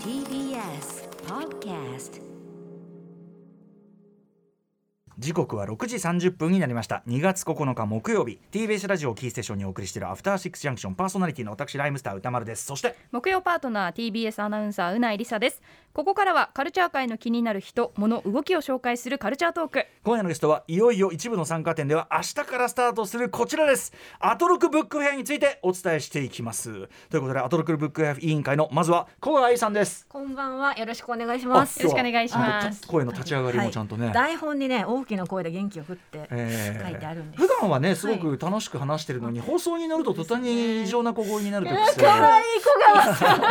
TBS Podcast 時刻は6時30分になりました。2月9日木曜日。TBS ラジオキーステーションにお送りしているアフターシックスジャンクションパーソナリティの私ライムスター歌丸です。そして木曜パートナー TBS アナウンサーうないりさです。ここからはカルチャー界の気になる人物動きを紹介するカルチャートーク。今夜のゲストはいよいよ一部の参加店では明日からスタートするこちらです。アトロクブックフェアについてお伝えしていきます。ということでアトロクブックフェア委員会のまずは小川愛さんです。こんばんは。よろしくお願いします。よろしくお願いします。あ声の立ち上がりもちゃんとね、台本にね、大きな声で元気を振ってえー書いてあるんです。普段はねすごく楽しく話してるのに、放送になると途端に異常な小声になると癖可愛い小川さん。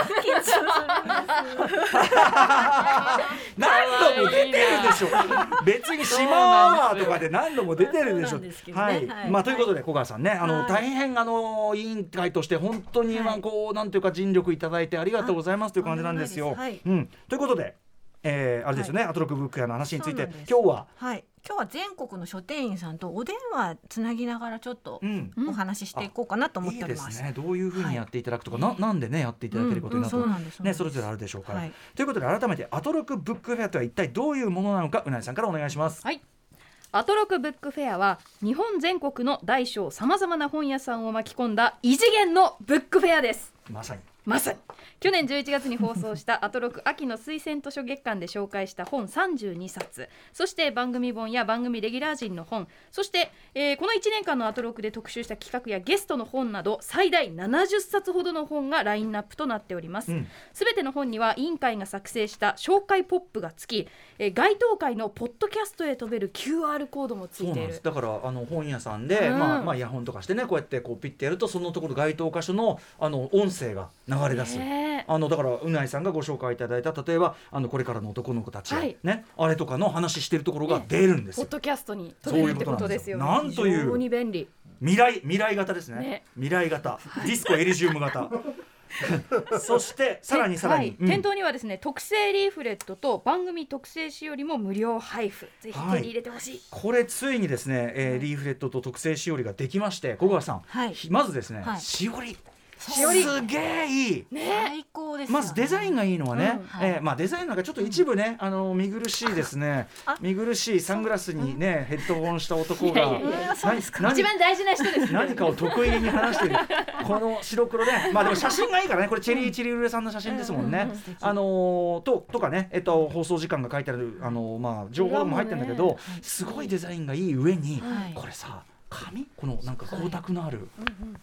何度も出てるでしょ別に「しまー」とかで何度も出てるでしょね。はい、はい。まあということで小川さんねあの、はい。大変あの委員会として本当にまあはい。こう、なんていうか尽力いただいてありがとうございますという感じなんですよ。うん、ということで、えー、あれですよね、アトロックブック屋の話について今日は、はい。今日は全国の書店員さんとお電話つなぎながらちょっとうん、お話ししていこうかなと思っいいております。ですね。どういうふうにやっていただくとか、ななんでねやっていただけることになったうんうんのそうなんですねそれぞれあるでしょうから。はい。ということで改めてアトロックブックフェアとは一体どういうものなのかうなぎさんからお願いします。はい。アトロクブックフェアは日本全国の大小さまざまな本屋さんを巻き込んだ異次元のブックフェアです。まさにまさに。去年11月に放送した アトロク秋の推薦図書月間で紹介した本32冊。そして番組本や番組レギュラー陣の本。そして、えーこの1年間のアトロクで特集した企画やゲストの本など最大70冊ほどの本がラインナップとなっております。うん。すべ、ての本には委員会が作成した紹介ポップがつき、えー該当会のポッドキャストへ飛べる QR コードもつそうなんいているです。だからあの本屋さんで、うん。まあまあイヤホンとかしてねこうやってこうピッてやるとそのところ該当箇所のあの音声が流れ出す。あのだからうないさんがご紹介いただいた例えばあのこれからの男の子たち、はい。ねあれとかの話してるところが出るんですよ。ポッドキャストに飛べるってことですよ。ねそういうことなんですよ。なんという非常に便利未来未来型ですね。ね。未来型。ディスコエリジウム型。そしてさらにさらに、はい。うん。店頭にはですね特製リーフレットと番組特製しおりも無料配布。ぜひ手に入れてほしい、これついにですね、えーリーフレットと特製しおりができまして小川さん、はい。ひまずですね、しおりすげえいい。最高ですよね。まずデザインがいいのはね、うん。はい。えーまあ、デザインなんかちょっと一部ね、あの見苦しいですね。あ見苦しいサングラスにねヘッドホンした男が一番大事な人です何かを得意に話しているこの白黒ね。まあでも写真がいいからね。これチェリーチリウレさんの写真ですもんね、うんあのーととかね。えっと放送時間が書いてあるあのーまあ情報も入ってるんだけど、すごいデザインがいい上に、はい。これさ紙？このなんか光沢のある、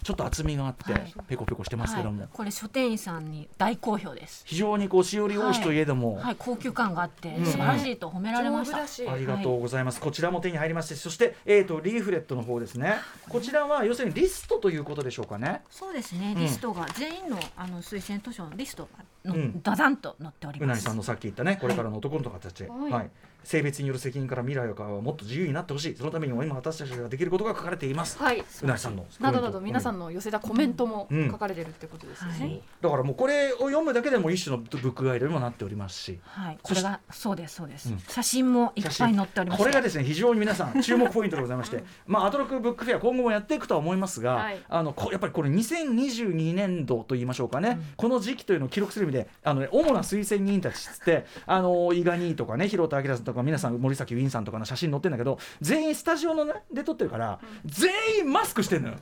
ちょっと厚みがあって、はい。ペコペコしてますけども、はい。これ書店員さんに大好評です。非常にこうしおり王子といえども、はい、高級感があってん。素晴らしいと褒められました。ありがとうございます、こちらも手に入りましてそして、えー、とリーフレットの方ですね。こちらは要するにリストということでしょうかね。そうですね、うん。リストが全員のあの推薦図書のリストがの、うん。ダダンと載っておりうなます。ぎさんのさっき言ったねこれからの男の子たち、はい。はい性別による責任から未来はもっと自由になってほしい。そのためにも今私たちができることが書かれています、はい。うなぎさんのなどなど皆さんん。の寄せたコメントもうん書かれてるってことですよね、はい。だからもうこれを読むだけでも一種のブックガイドにもなっておりますしはい、これがそうですそうです、うん。写真もいっぱい載っております。これがですね非常に皆さん注目ポイントでございまして、まあアトロックブックフェア今後もやっていくとは思いますが、はい。あのこやっぱりこれ2022年度と言いましょうかね、この時期というのを記録する意味であの、ね、主な推薦人たちっつってあの伊賀兄とかね広田明さんとか皆さん森崎ウィンさんとかの写真載ってるんだけど全員スタジオの、ね、で撮ってるから、全員マスクしてんのよ。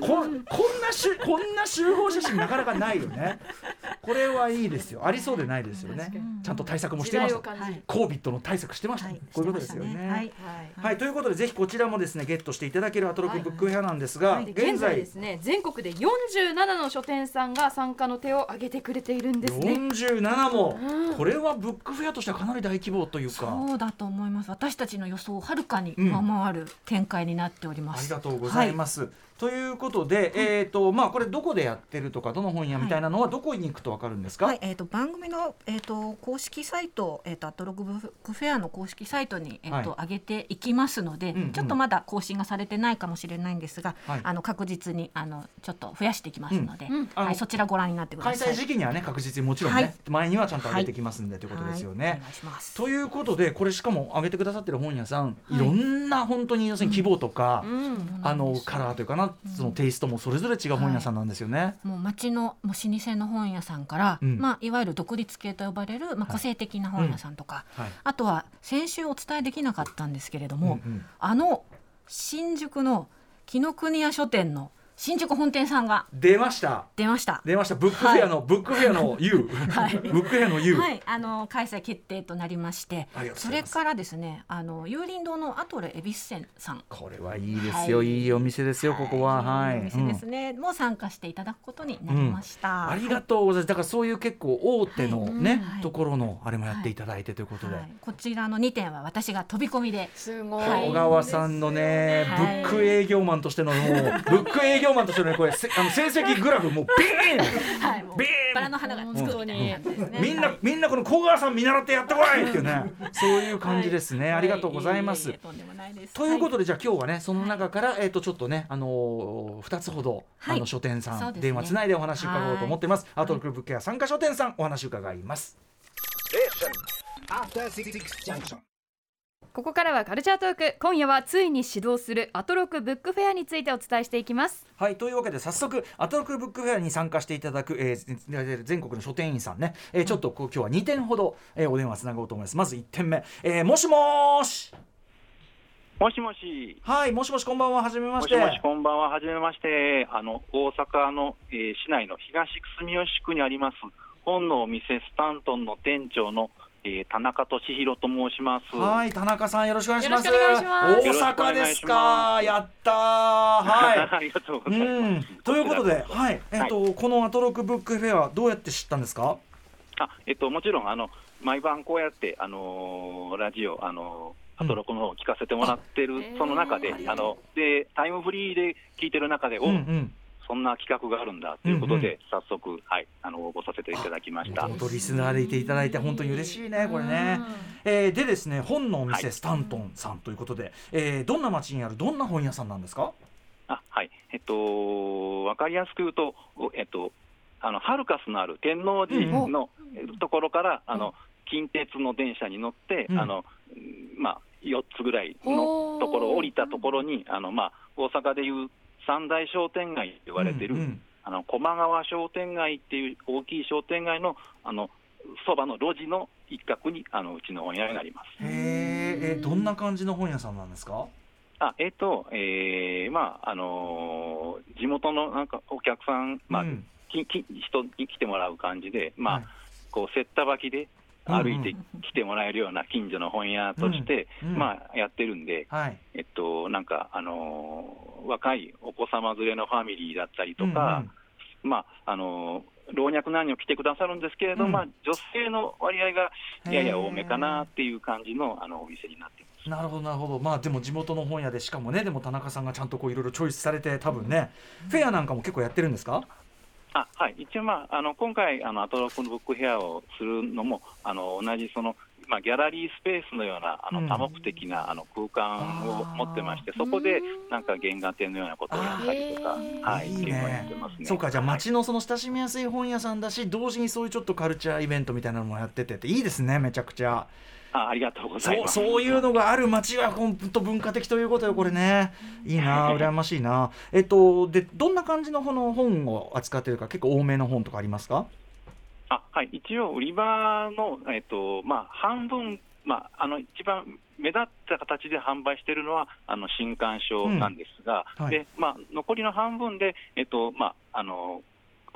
こ こんなしゅこんな集合写真なかなかないよねこれはいいですよ。ありそうでないですよね。ちゃんと対策もし時てます代を感じる、はいコービットの対策してました、はい。こういうことですよね。はい。はい。はい、ということでぜひこちらもですねゲットしていただけるアトロックブックフェアなんですが、で現在。ですね全国で47の書店さんが参加の手を挙げてくれているんですね。47も、うん。これはブックフェアとしてはかなり大規模。というかそうだと思います。私たちの予想をはるかにうん。上回る展開になっております。ありがとうございます。ということで、えっ、とまあこれどこでやってるとかどの本屋みたいなのはどこに行くとわかるんですか？はい、えっ、と番組のえっ、と公式サイト、えっ、とアトログブックフェアの公式サイトにえっ、と、はい。上げていきますので、うんうん。ちょっとまだ更新がされてないかもしれないんですが、はい。あの確実にあのちょっと増やしていきますので、うん。うはいそちらご覧になってくだ開さい。催時期にはね確実にもちろんね、はい。前にはちゃんと上げてきますんで、ということですよね。はい。お願いします。ということでこれしかも上げてくださってる本屋さん、い。い、ろんな本当に要するに規模とか、うん。あのカラーというかなそのテイストもそれぞれ違う本屋さんなんですよね。もう町のもう老舗の本屋さんから、うん。まあ、いわゆる独立系と呼ばれる、まあ、はい。個性的な本屋さんとか、はい。あとは先週お伝えできなかったんですけれども、うんうん。あの新宿の紀ノ国屋書店の新宿本店さんが出ました。出ました。出ました。ブックフェアの、ブックフェアの U、はい。ブックフェアの U、はい、あの開催決定となりまして。それからですねあの有林堂のアトレ恵比寿店さん。これはいいですよ、はい。い、いお店ですよここは。はい、いいお店ですね、もう参加していただくことになりました、ありがとうございます。だからそういう結構大手のね、はい。ところのあれもやっていただいてということで。はい。こちらの2点は私が飛び込みで。すごい。小川さんのね、はい。ブック営業マンとしての ブック営業マンとしてのねこれせあの成績グラフもうビーン。はい、もうビーン。バラの花がつくみたいね。みんな、みんなこの小川さん見習ってやってこい。ってい。うねそういう感じですね、ありがとうございます。はええということで、じゃあ今日はねその中から、えー、とちょっとね、あのー、2つほど、はい。あの書店さん、ね。電話つないでお話伺おうと思ってます、はい。アトロックブックや参加書店さんお話伺います。Junction. ここからはカルチャートーク。今夜はついに始動するアトロクブックフェアについてお伝えしていきます。はいというわけで早速アトロックブックフェアに参加していただく、えー、全国の書店員さんね、えー、ちょっとこう今日は2点ほど、えー、お電話つなごうと思います。まず1点目、えー、もしもーし。もしもし。はいもしもしこんばんははじめましもしてもし、こんばんは。はじめまして。あの、大阪の、えー市内の東住吉区にあります、本のお店スタントンの店長の、えー田中俊弘と申します。はい田中さんよろしくお願いします。大阪ですか？やったー。は ありがとうごいざいます。うん。ということで、はい。えっ、と、このアトロックブックフェアどうやって知ったんですか？あ、えっと、もちろん、あの、毎晩こうやって、あのーラジオ、あのーアトロクの方を聞かせてもらってる、あその中で、えーあの、で、タイムフリーで聞いてる中で、お、うんうんそんな企画があるんだということで、うん早速、はい、あの、応募させていただきました。本当リスナーでいていただいて本当に嬉しいねこれね。えー、でですね本のお店、はい。スタントンさんということで、えー、どんな町にあるどんな本屋さんなんですか？あはい、えっと、わかりやすく言うと、おえっと、あのハルカスのある天王寺のえところから、あの近鉄の電車に乗って、うん。あのうんまあ、4つぐらいのところ、降りたところに、あのまあ、大阪でいう三大商店街と言われてる、うんうん。あの駒川商店街っていう大きい商店街のあのそばの路地の一角にあのうちの本屋になります。へーえーどんな感じの本屋さんなんですか？あえっ、と、えーまああのー地元のなんかお客さん、まあうん。きき人に来てもらう感じで、まあはい。こうせったばきで歩いて来てもらえるような近所の本屋として、うんうんまあ、やってるんで、はい。えっと、なんか、あのー若いお子様連れのファミリーだったりとか、まああのー老若男女来てくださるんですけれど、うん。まあ、女性の割合がやや多めかなっていう感じのあのお店になっています。なるほどなるほど。まあでも地元の本屋でしかもねでも田中さんがちゃんとこういろいろチョイスされて多分ね、フェアなんかも結構やってるんですか？あはい、一応、まあ、あの今回あの、アトロックのブックフェアをするのも、あの同じその、まあ、ギャラリースペースのようなあうん。の多目的なあの空間を持ってまして、そこでなんか原画展のようなことをやったりとかはい、いいね。ってますね。そうかじゃあはい。町のその親しみやすい本屋さんだし同時にそういうちょっとカルチャーイベントみたいなのもやってていいですねめちゃくちゃあありがとうございます。そういうのがある町は本当文化的ということよこれね。いいな羨ましいな。えっとでどんな感じのこの本を扱ってるか結構多めの本とかありますか？あはい、一応、売り場の、えっとまあ、半分、まあ、あの一番目立った形で販売しているのはあの新刊書なんですが、うん。はい。でまあ、残りの半分で、えっとまあ、あの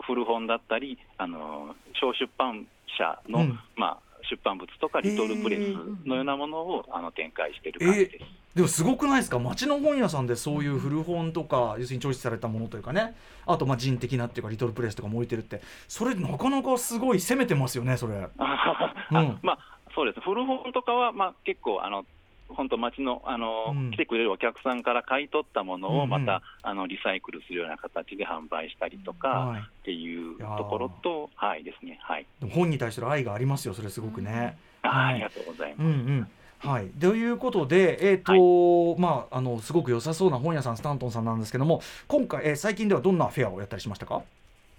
古本だったり、あの小出版社の、うん。まあ、出版物とか、リトルプレスのようなものをあの展開している感じです。でもすごくないですか？町の本屋さんでそういう古本とか要するにチョイスされたものというかね。あとまあ人的なっていうかリトルプレスとかも置いてるって。それなかなかすごい攻めてますよねそれ。あ うん。まあ、そうです、古本とかは、まあ、結構、あの本当、町のあの、うん。来てくれるお客さんから買い取ったものをまた、あのリサイクルするような形で販売したりとかはい。っていうところと、はいですね、はい、本に対しての愛がありますよそれすごくね。はい。あありがとうございます。うんうん。はい、ということで、えーとまあ、あのすごく良さそうな本屋さんスタントンさんなんですけども今回、えー最近ではどんなフェアをやったりしましたか？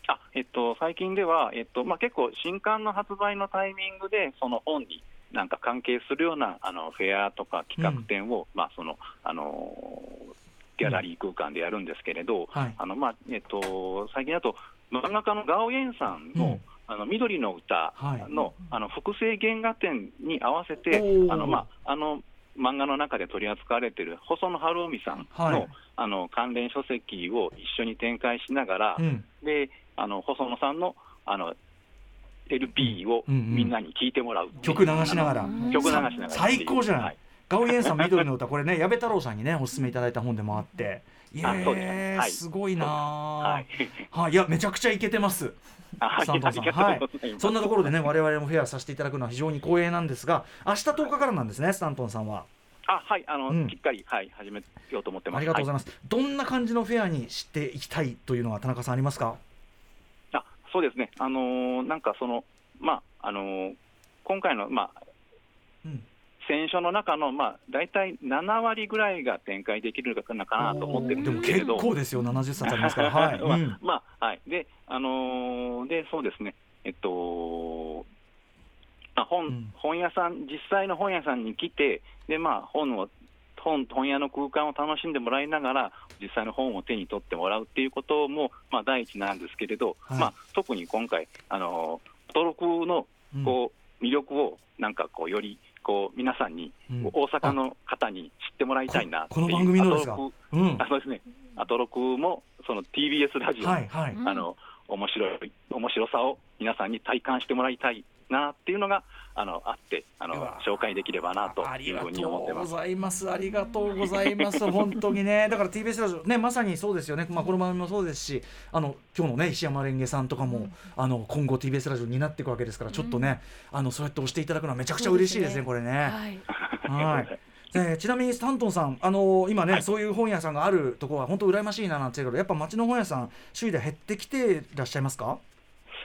あえっと、最近では、えっとまあ、結構、新刊の発売のタイミングで、その本になんか関係するようなあのフェアとか企画展を、まあそのあのギャラリー空間でやるんですけれど、はい。あのまあえっと、最近だと、漫画家のガオエンさんの,、うん。あの緑の歌はい。の,、あの複製原画展に合わせて、あのまあ、あの漫画の中で取り扱われている細野晴臣さんの,、はい。あの関連書籍を一緒に展開しながら、うん。であの細野さんのあの LP をうんうんみんなに聴いてもらう。っていう曲流しながら。曲流しながらっていう。最高じゃない。はい。ガオイエンさん緑の歌これね矢部太郎さんにねお勧めいただいた本でもあって。い やあそうです。ごいなはい。あはい。いやめちゃくちゃイケてます。あサントンさん。ありがとうございそんなところでね我々もフェアさせていただくのは非常に光栄なんですが明日10日からなんですねスタントンさんは。あはい。あの、うん。きっかりはい。始めようと思ってます。ありがとうございはます、どんな感じのフェアにしていきたいというのは田中さんありますか？あそうですね。あのーなんかそのまああのー今回のまあうん。選書の中のまあ大体7割ぐらいが展開できるのかなと思ってるんですけれど。構ですよ。70冊ありますから。はい、まあうん。まあはい。であのーでそうですね。えっとまあ本、うん。本屋さん実際の本屋さんに来てでまあ本を本本屋の空間を楽しんでもらいながら実際の本を手に取ってもらうっていうこともまあ第一なんですけれど、はい。まあ特に今回あのー登録のうん。こう魅力をなんかこうよりこう皆さんに、うん。大阪の方に知ってもらいたいなっていうここの番組のですか？アトロクうん。あそうですね、アトロクもその TBS ラジオの,、はいはい。うんあの面白い面白さを皆さんに体感してもらいたいなっていうのがあのあってあの紹介できればなというふうに思ってます。とうございます。ありがとうございます。本当にね、だから TBS ラジオね、まさにそうですよね。まあこの番組もそうですし、あの今日のね石山レンゲさんとかも、あの今後 TBS ラジオになっていくわけですから、ちょっとね、あのそうやって押していただくのはめちゃくちゃ嬉しいですね。これね。はいはい。えーちなみにスタントンさん、あの今ね、そういう本屋さんがあるところは本当羨ましいななんて言うけど、やっぱ町の本屋さん周囲で減ってきていらっしゃいますか？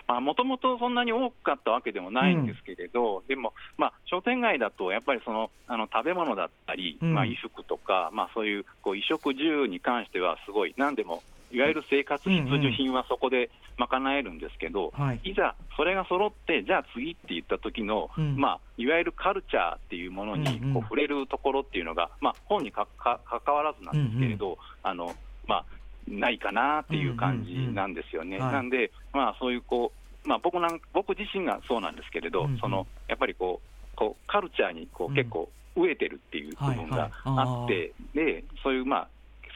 もともとそんなに多かったわけでもないんですけれど、でも、まあ、商店街だとやっぱりそのあの食べ物だったり、うん。まあ、衣服とか、まあ、そういうこう衣食住に関してはすごい、なんでもいわゆる生活必需品はそこで賄えるんですけど、はい。いざそれが揃って、じゃあ次って言った時の、うん。まあ、いわゆるカルチャーっていうものにうんうんこう触れるところっていうのが、まあ、本にかか関わらずなんですけれど、あのまあ、ないかなっていう感じなんですよね。うん。うんうんはい。なんで、まあ、そういうこう、まあ、僕なん僕自身がそうなんですけれど、うんうん。そのやっぱりこうこうカルチャーにこううん。結構飢えてるっていう部分があって、でそういう、まあ、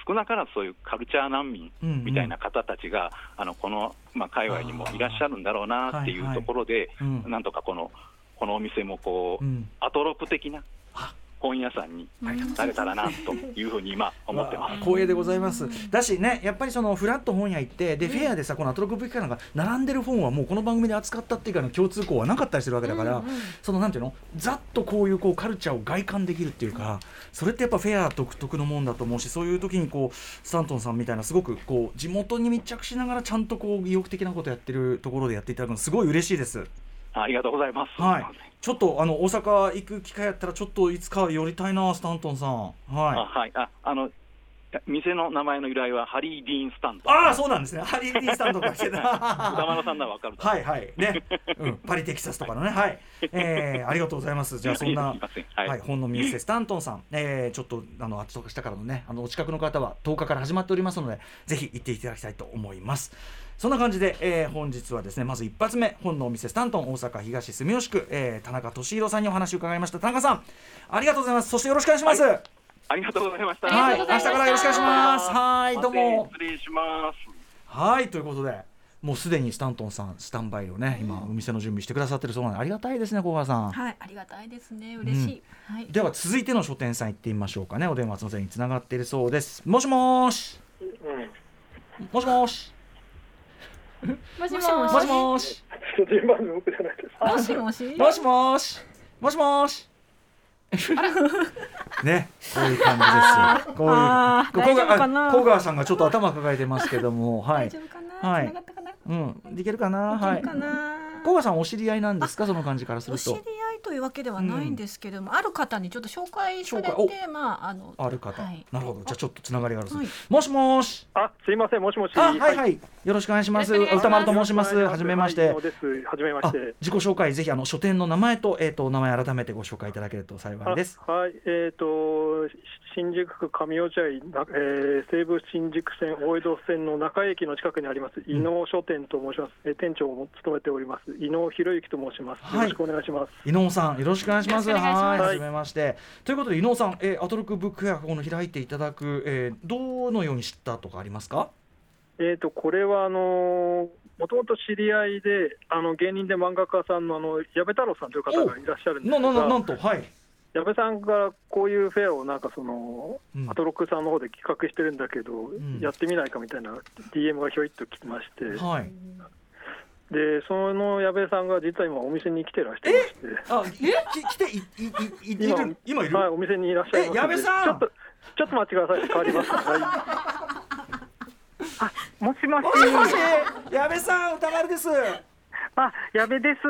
少なからずそういうカルチャー難民みたいな方たちが、あのこの、まあ、界隈にもいらっしゃるんだろうなっていうところで、うん。うんなんとかこのこのお店もこう、うん。アトロク的なあ本屋さんになれたらなというふうに今思ってます。光栄でございます。だしね、やっぱりそのフラット本屋行って、でフェアでさ、このアトロックブックなんか並んでる本はもうこの番組で扱ったっていうかの共通項はなかったりするわけだから、そのなんていうの、ざっとこういうこうカルチャーを外観できるっていうか、それってやっぱフェア独特のもんだと思うし、そういう時にこうスタントンさんみたいなすごくこう地元に密着しながらちゃんとこう意欲的なことやってるところでやっていただくのすごい嬉しいです。ありがとうございます。はい。ちょっとあの大阪行く機会やったらちょっといつか寄りたいなスタントンさん。あはい。はい。ああの店の名前の由来はハリー・ディーン・スタントン。ああそうなんですね。ハリー・ディーンスタンドから来てた。歌丸さんならわかるはいはいね、うん、パリテキサスとかのねはい、えー、ありがとうございますじゃあそんなは、はいい本の店スタントンさん、えー、ちょっとあの明日からのねあのお近くの方は10日から始まっておりますのでぜひ行っていただきたいと思いますそんな感じで、えー、本日はですねまず一発目本のお店スタントン大阪東住吉区、えー、田中俊弘さんにお話を伺いました。田中さんありがとうございます。そしてよろしくお願いします、はい。ありがとうございました。はい、明日からよろしくお願いします。はい、どうも。失礼します。はいということでもうすでにスタントンさんスタンバイをね今お店の準備してくださってるそうなのでありがたいですね小川さん、はい、ありがたいですね。嬉しい。はい。では続いての書店さん行ってみましょうかね。お電話の前につながっているそうです。もしもーし。もしもーしもしももしももしもーし順番の僕じゃないです。もしもし。もしもーしもしもーしね、こういう感じですよ。こういうここが小川さんがちょっと頭抱えてますけども、はい大丈。夫かな。はい繋がったかな。うん、できるかな、はいいける。かな。小川さんお知り合いなんですか、その感じからするとお知り合。いいというわけではないんですけれども、ある方にちょっと紹介されてまああのある方、はい。なるほど。じゃあちょっとつながりがあるんです、はい。もしもし。あ、すいません、もしもし。あはいはい、よろしくお願いします。よろしくお願いします。歌丸と申します。はじめまして、はい。です。はじめまあして。自己紹介ぜひあの書店の名前とえっ、と名前改めてご紹介いただけると幸いです。あはい、えっ、と、し新宿区上落合、なえー西武新宿線大江戸線の中駅の近くにあります、伊能書店と申します。えー店長も務めております、伊能博之と申します。はい。よろしくお願いします。伊能さんよろしくお願いします。はいはじめまして。ということで伊能さん、えー、アトロックブックフェアこの開いていただく、えー、どのように知ったとかありますか？えっ、と、これは、あのーもともと知り合いで、あの芸人で漫画家さんのあの矢部太郎さんという方がいらっしゃるんですが、ななななんとはい。矢部さんがこういうフェアをなんかその、うん。アトロックさんの方で企画してるんだけど、ん。やってみないかみたいな DM がひょいっと来まして、はいでその矢部さんが実は今、お店に来てらっしゃいまして、あき来ていいいいいい今る？今いる、はい、お店にいらっしゃいます。え矢部さん。ちょっとちょっと待ってください、変わります。はい、もしもし。もしもし。矢部さん歌丸です。あ、矢部です。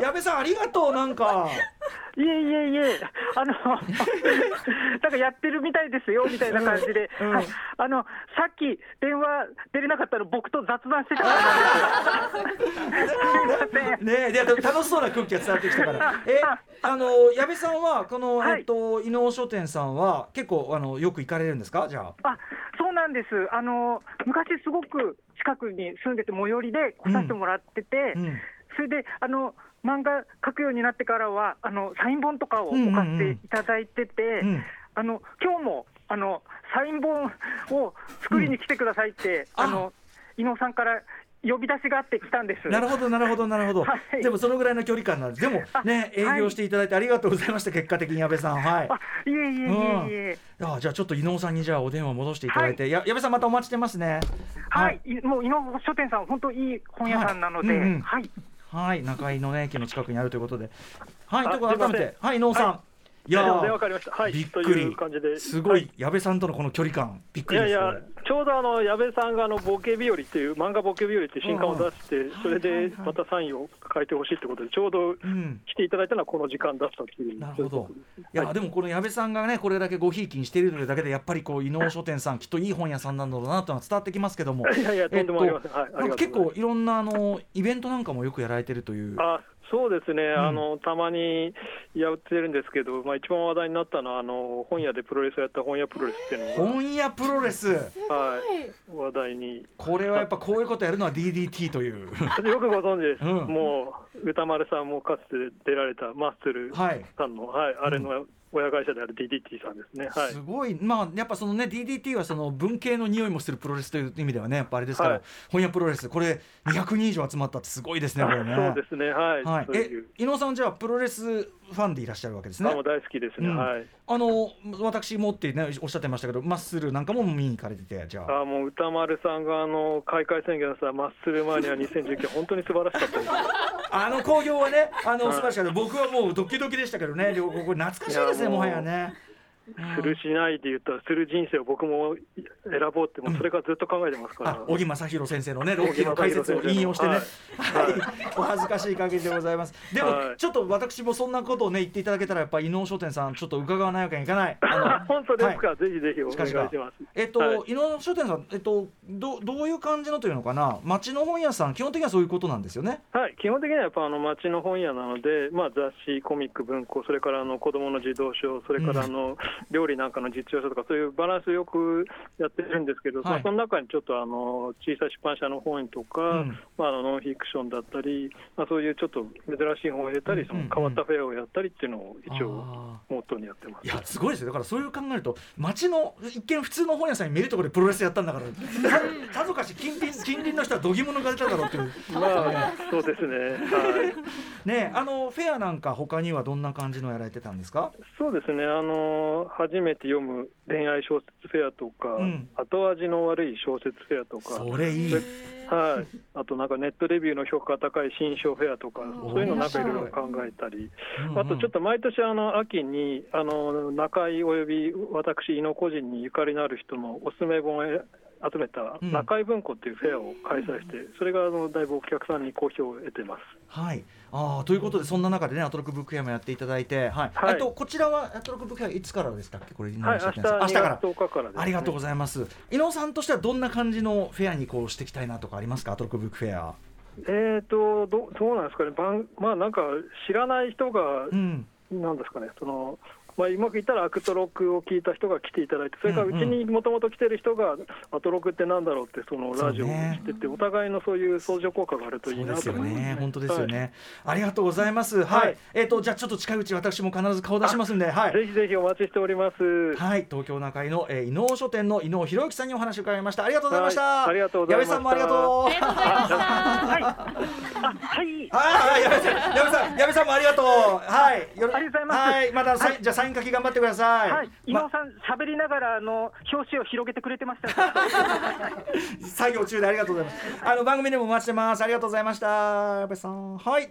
矢部さんありがとうなんかいえいえいえ、あの、なんかやってるみたいですよみたいな感じで、うん。うんはい、あのさっき電話出れなかったの、僕と雑談してたから。ねえで楽しそうな空気が伝わってきたから。えあ。の矢部さんはこの、はい。えっと伊能書店さんは結構あのよく行かれるんですか？じゃあ。あ、そうなんです。あの昔すごく近くに住んでて最寄りで来させてもらってて、うん。それであの漫画描くようになってからはあのサイン本とかを置かせていただいてて、うん。あの今日もあのサイン本を作りに来てくださいって、うん。あの伊野さんから呼び出しがあって来たんです。なるほどなるほどなるほど、はい。でもそのぐらいの距離感なんです。でもね営業していただいてありがとうございました結果的に矢部さん。はい。あいえいえいえいえ、あじゃあちょっと伊能さんにじゃあお電話戻していただいて、や矢部さんまたお待ちしてますね。はい、い。もう伊野書店さん、本当いい本屋さんなので、はい。うんうんはい、はい中井のね駅の近くにあるということで。はいあということで改めて。はい伊能さん、、はいや電話ーわかりました。はい、びっくといりう感じで、すごい矢部さんとのこの距離感びっくりです。いやいやちょうどあの矢部さんがあのボケ日和っていう漫画ボケ日和っていう新刊を出して、それでまたサインを書いてほしいってことで、ちょうどうん来ていただいたのはこの時間だったっていう。なるほど。い。や、はいでもこの矢部さんがねこれだけごひいきにしているだけでやっぱりこう伊能書店さんきっといい本屋さんなんだろうなというのは伝わってきますけども。いやいや、とんでもありません。はい、結構いろんなあのイベントなんかもよくやられてるという。あそうですね、ん。あのたまにやってるんですけど、まあ、一番話題になったのはあの本屋でプロレスをやった本屋プロレスっていうの本屋プロレス。が、はい、話題に、これはやっぱこういうことやるのは DDT という。よくご存知です、うん。もう歌丸さんもかつて出られたマッスルはいさんの、はい、あれの親会社である DDT さんですね。はい。すごい。まあやっぱそのね DDT はその文系の匂いもするプロレスという意味ではねやっぱあれですから、はい。本屋プロレスこれ200人以上集まったってすごいですねこれね。そうですね、はい、はい。え伊野さんじゃあプロレスファンでいらっしゃるわけですね。あもう大好きですね、うん。はい。あの私もってねおっしゃってましたけどマッスルなんかも見に行かれててじゃあ。あもう歌丸さんがあの開会宣言のさ、マッスルマニア2019、本当に素晴らしかったです。あの興行はねあのはい。素晴らしかった。僕はもうドキドキでしたけどねこれ懐かしいですねいやもうもはやね。するしないで言ったら、する人生を僕も選ぼうって、もうそれからずっと考えてますから。あ小木正弘先生のねロッキーの解説を引用してね、ははい。い お恥ずかしい限りでございます。でも、はい。ちょっと私もそんなことをね言っていただけたらやっぱ伊能商店さんちょっと伺わないわけにいかない。あの 本当ですか、はい。ぜひぜひお願いし近ます。々。えっと、はい。伊能書店さん、えっと、どどういう感じのというのかな、町の本屋さん、基本的にはそういうことなんですよね。はい、基本的にはやっぱあの町の本屋なので、まあ、雑誌、コミック、文庫、それからあの子どもの児童書、それからあの 料理なんかの実用書とか、そういうバランスよくやってるんですけど、はい。まあ、その中にちょっとあの小さい出版社の本とか、うん。まあ、あのノンフィクションだったり、まあ、そういうちょっと珍しい本を入れたり、その変わったフェアをやったりっていうのを一応、あモットーにやってます。ーい。やすごいですよ。だからそういう考えると町の一見普通の本屋さんに見えるところでプロレスやったんだからさ さぞかし近隣近隣の人は度肝抜かれただろうっていう。まあ、そうですね。はい。ねあのフェアなんか他にはどんな感じのやられてたんですか？そうですね、あの初めて読む恋愛小説フェアとか、うん。後味の悪い小説フェアとか、それいい。はい、あとなんかネットレビューの評価が高い新書フェアとか、そういうのなんかいろいろ考えたり、あとちょっと毎年あの秋にあの中井および私、井野個人にゆかりのある人のおすすめ本を集めた中井文庫っていうフェアを開催して、それがあのだいぶお客さんに好評を得てます。はい。あということでそんな中でねアトロクブックフェアもやっていただいて、はい、はい、とこちらはアトロクブックフェアいつからでしたっけこれ、はい、明日明日から。日から、ね、ありがとうございます。伊野さんとしてはどんな感じのフェアにこうしていきたいなとかありますか？アトロクブックフェア。えーとどどうなんですかね、まあなんか知らない人が、うん、なんですかね、そのまあ、うまく言ったらアクトロックを聞いた人が来ていただいて、それからうちにもともと来てる人が、アトロクってなんだろうって、そのラジオをしてて、お互いのそういう相乗効果があるといいなと思います、ね、本当ですよね、はい、ありがとうございます。はい、えっ、ー、とじゃあちょっと近いうち私も必ず顔出しますんで、はい、ぜひぜひお待ちしております。はい、東京中井の、えー、伊能書店の伊能博之さんにお話を伺いました。ありがとうございました。ありがとうございました。矢部さんもありがとう。ありがとうございました。はい。はい。はい、矢部さん、矢部さん、もありがとう。はい。ありがとうございます。はい、また、はい、じゃサイン書き頑張ってください。はい、伊野さん、喋、りながらあの表紙を広げてくれてました。作業中でありがとうございます。あの番組でもお待ちしてます。ありがとうございました。矢部さん、はい。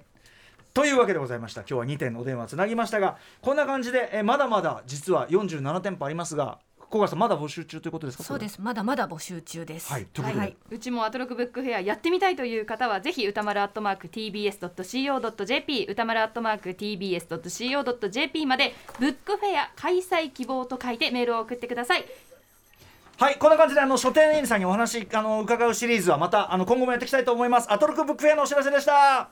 というわけでございました。今日は2点お電話つなぎましたが、こんな感じでえまだまだ実は47店舗ありますが、小川さんまだ募集中ということですか？そうです。まだまだ募集中です。はいといはい、うちもアトロクブックフェアやってみたいという方はぜひ歌丸アットマーク tbs.co.jp 歌丸アットマーク tbs.co.jp までブックフェア開催希望と書いてメールを送ってください。はいこんな感じであの書店員さんにお話あの伺うシリーズはまたあの今後もやっていきたいと思います。アトロクブックフェアのお知らせでした